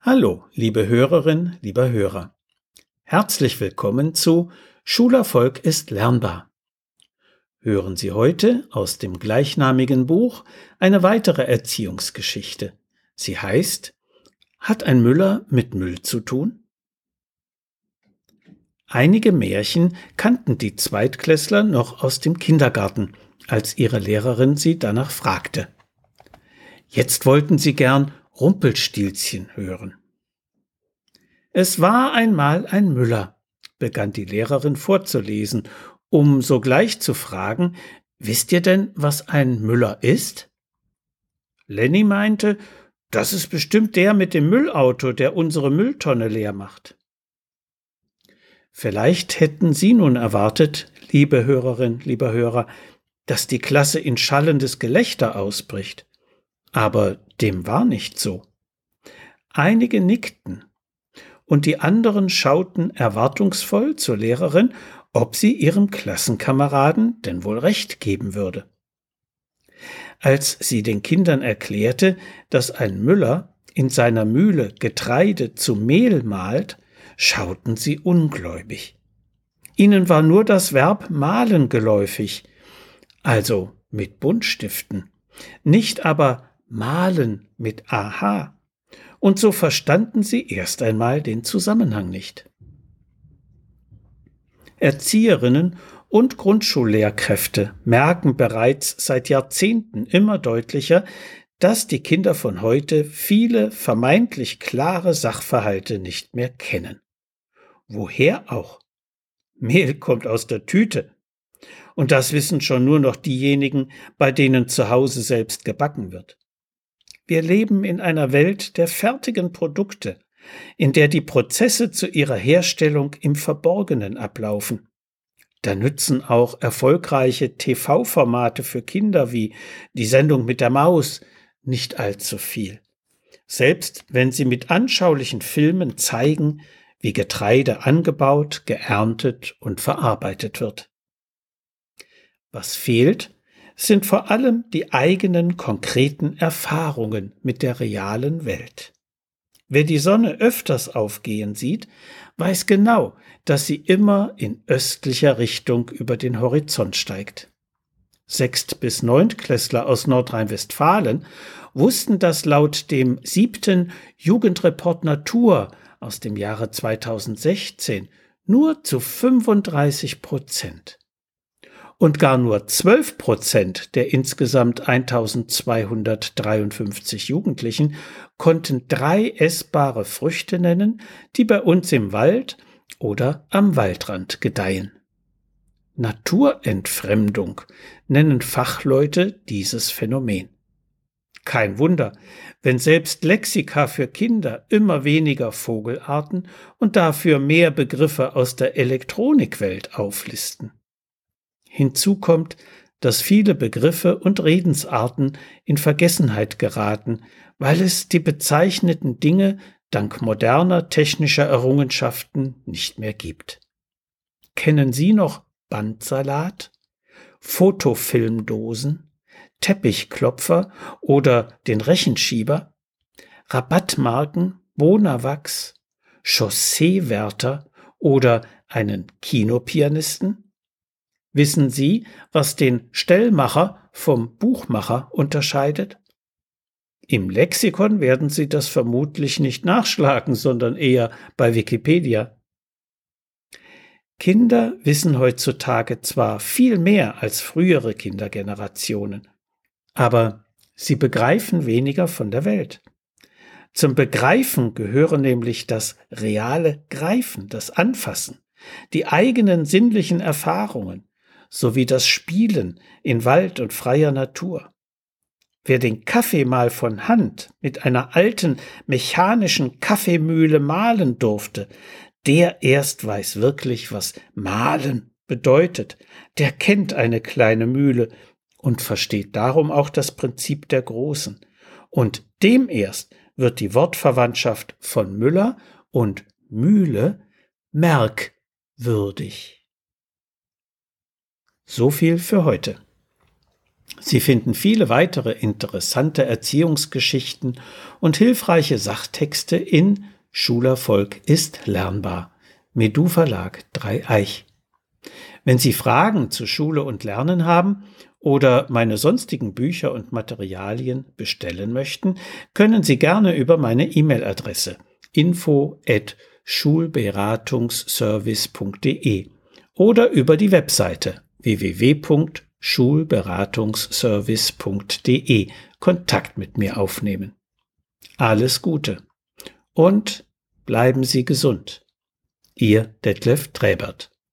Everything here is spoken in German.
Hallo, liebe Hörerin, lieber Hörer. Herzlich willkommen zu Schulerfolg ist lernbar. Hören Sie heute aus dem gleichnamigen Buch eine weitere Erziehungsgeschichte. Sie heißt Hat ein Müller mit Müll zu tun? Einige Märchen kannten die Zweitklässler noch aus dem Kindergarten, als ihre Lehrerin sie danach fragte. Jetzt wollten sie gern Rumpelstilzchen hören. Es war einmal ein Müller, begann die Lehrerin vorzulesen, um sogleich zu fragen, wisst ihr denn, was ein Müller ist? Lenny meinte, das ist bestimmt der mit dem Müllauto, der unsere Mülltonne leer macht. Vielleicht hätten Sie nun erwartet, liebe Hörerin, lieber Hörer, dass die Klasse in schallendes Gelächter ausbricht. Aber dem war nicht so. Einige nickten, und die anderen schauten erwartungsvoll zur Lehrerin, ob sie ihrem Klassenkameraden denn wohl recht geben würde. Als sie den Kindern erklärte, dass ein Müller in seiner Mühle Getreide zu Mehl mahlt, schauten sie ungläubig. Ihnen war nur das Verb malen geläufig, also mit Buntstiften, nicht aber malen mit aha. Und so verstanden sie erst einmal den Zusammenhang nicht. Erzieherinnen und Grundschullehrkräfte merken bereits seit Jahrzehnten immer deutlicher, dass die Kinder von heute viele vermeintlich klare Sachverhalte nicht mehr kennen. Woher auch? Mehl kommt aus der Tüte. Und das wissen schon nur noch diejenigen, bei denen zu Hause selbst gebacken wird. Wir leben in einer Welt der fertigen Produkte, in der die Prozesse zu ihrer Herstellung im Verborgenen ablaufen. Da nützen auch erfolgreiche TV-Formate für Kinder wie die Sendung mit der Maus nicht allzu viel. Selbst wenn sie mit anschaulichen Filmen zeigen, wie Getreide angebaut, geerntet und verarbeitet wird. Was fehlt, sind vor allem die eigenen konkreten Erfahrungen mit der realen Welt. Wer die Sonne öfters aufgehen sieht, weiß genau, dass sie immer in östlicher Richtung über den Horizont steigt. Sechst- bis Neuntklässler aus Nordrhein-Westfalen wussten das laut dem siebten Jugendreport Natur aus dem Jahre 2016 nur zu 35 Prozent und gar nur 12 Prozent der insgesamt 1253 Jugendlichen konnten drei essbare Früchte nennen, die bei uns im Wald oder am Waldrand gedeihen. Naturentfremdung nennen Fachleute dieses Phänomen. Kein Wunder, wenn selbst Lexika für Kinder immer weniger Vogelarten und dafür mehr Begriffe aus der Elektronikwelt auflisten. Hinzu kommt, dass viele Begriffe und Redensarten in Vergessenheit geraten, weil es die bezeichneten Dinge dank moderner technischer Errungenschaften nicht mehr gibt. Kennen Sie noch Bandsalat, Fotofilmdosen, Teppichklopfer oder den Rechenschieber, Rabattmarken, Bonawachs, Chausseewärter oder einen Kinopianisten? Wissen Sie, was den Stellmacher vom Buchmacher unterscheidet? Im Lexikon werden Sie das vermutlich nicht nachschlagen, sondern eher bei Wikipedia. Kinder wissen heutzutage zwar viel mehr als frühere Kindergenerationen, aber sie begreifen weniger von der Welt. Zum Begreifen gehören nämlich das reale Greifen, das Anfassen, die eigenen sinnlichen Erfahrungen, sowie das Spielen in Wald und freier Natur. Wer den Kaffee mal von Hand mit einer alten mechanischen Kaffeemühle mahlen durfte, der erst weiß wirklich, was mahlen bedeutet, der kennt eine kleine Mühle und versteht darum auch das Prinzip der Großen. Und dem erst wird die Wortverwandtschaft von Müller und Mühle merkwürdig. So viel für heute. Sie finden viele weitere interessante Erziehungsgeschichten und hilfreiche Sachtexte in Schulerfolg ist lernbar. Medu Verlag Dreieich. Wenn Sie Fragen zu Schule und Lernen haben oder meine sonstigen Bücher und Materialien bestellen möchten, können Sie gerne über meine E-Mail-Adresse info at schulberatungsservice.de oder über die Webseite www.schulberatungsservice.de Kontakt mit mir aufnehmen. Alles Gute und bleiben Sie gesund. Ihr Detlef Träbert.